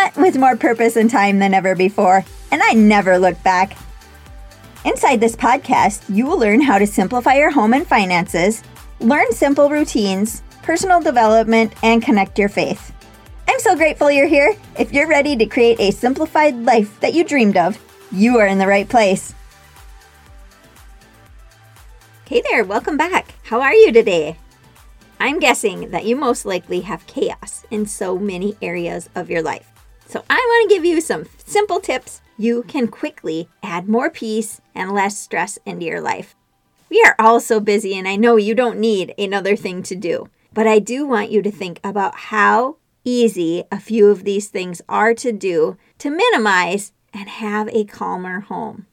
But with more purpose and time than ever before, and I never looked back. Inside this podcast, you will learn how to simplify your home and finances, learn simple routines, personal development, and connect your faith. I'm so grateful you're here. If you're ready to create a simplified life that you dreamed of, you are in the right place. Hey there, welcome back. How are you today? I'm guessing that you most likely have chaos in so many areas of your life. So, I want to give you some simple tips you can quickly add more peace and less stress into your life. We are all so busy, and I know you don't need another thing to do, but I do want you to think about how easy a few of these things are to do to minimize and have a calmer home.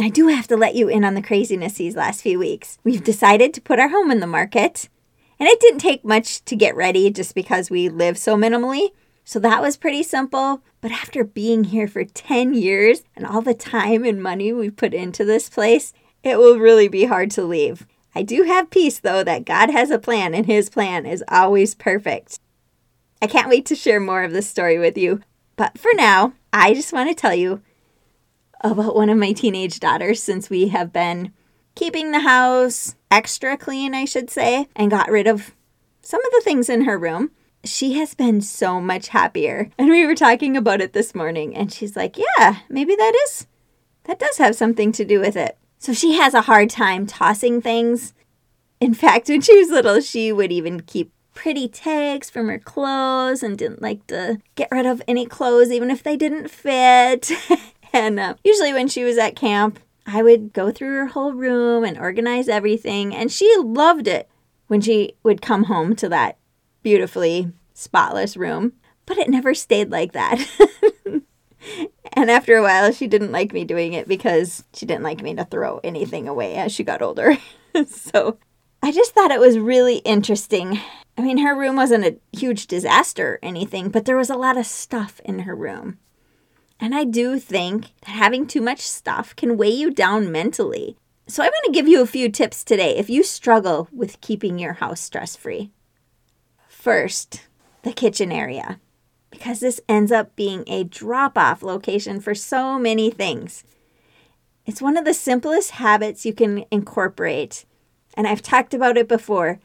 I do have to let you in on the craziness these last few weeks. We've decided to put our home in the market, and it didn't take much to get ready just because we live so minimally. So that was pretty simple. But after being here for 10 years and all the time and money we put into this place, it will really be hard to leave. I do have peace though that God has a plan and his plan is always perfect. I can't wait to share more of this story with you. But for now, I just want to tell you about one of my teenage daughters since we have been keeping the house extra clean, I should say, and got rid of some of the things in her room she has been so much happier. And we were talking about it this morning, and she's like, Yeah, maybe that is, that does have something to do with it. So she has a hard time tossing things. In fact, when she was little, she would even keep pretty tags from her clothes and didn't like to get rid of any clothes, even if they didn't fit. and uh, usually, when she was at camp, I would go through her whole room and organize everything, and she loved it when she would come home to that beautifully spotless room, but it never stayed like that. and after a while, she didn't like me doing it because she didn't like me to throw anything away as she got older. so I just thought it was really interesting. I mean, her room wasn't a huge disaster or anything, but there was a lot of stuff in her room. And I do think that having too much stuff can weigh you down mentally. So I'm going to give you a few tips today if you struggle with keeping your house stress free. First, the kitchen area, because this ends up being a drop off location for so many things. It's one of the simplest habits you can incorporate, and I've talked about it before.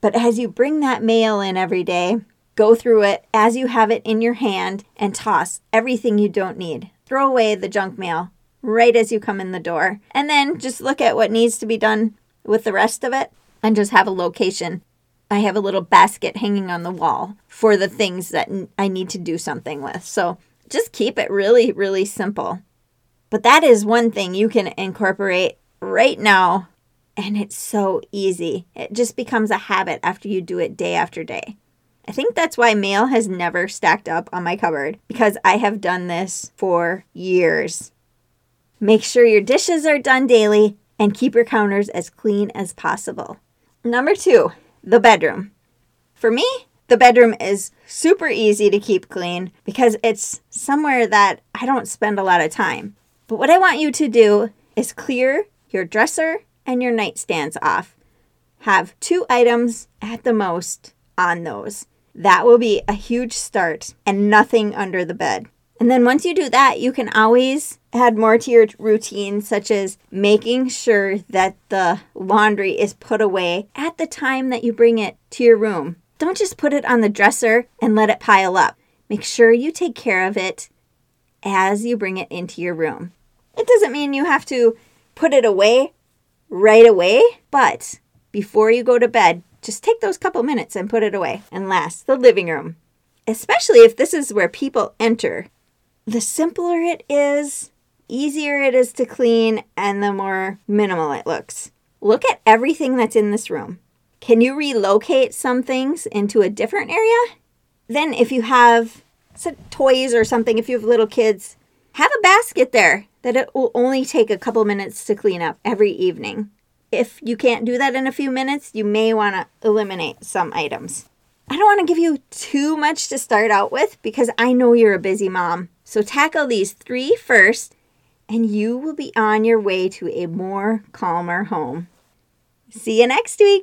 But as you bring that mail in every day, go through it as you have it in your hand and toss everything you don't need. Throw away the junk mail right as you come in the door, and then just look at what needs to be done with the rest of it and just have a location I have a little basket hanging on the wall for the things that I need to do something with. So just keep it really, really simple. But that is one thing you can incorporate right now. And it's so easy. It just becomes a habit after you do it day after day. I think that's why mail has never stacked up on my cupboard because I have done this for years. Make sure your dishes are done daily and keep your counters as clean as possible. Number two, the bedroom. For me, the bedroom is super easy to keep clean because it's somewhere that I don't spend a lot of time. But what I want you to do is clear your dresser and your nightstands off. Have two items at the most on those. That will be a huge start and nothing under the bed. And then once you do that, you can always add more to your routine, such as making sure that the laundry is put away at the time that you bring it to your room. Don't just put it on the dresser and let it pile up. Make sure you take care of it as you bring it into your room. It doesn't mean you have to put it away right away, but before you go to bed, just take those couple minutes and put it away. And last, the living room. Especially if this is where people enter the simpler it is, easier it is to clean, and the more minimal it looks. Look at everything that's in this room. Can you relocate some things into a different area? Then, if you have toys or something, if you have little kids, have a basket there that it will only take a couple minutes to clean up every evening. If you can't do that in a few minutes, you may want to eliminate some items. I don't want to give you too much to start out with because I know you're a busy mom. So tackle these three first, and you will be on your way to a more calmer home. See you next week.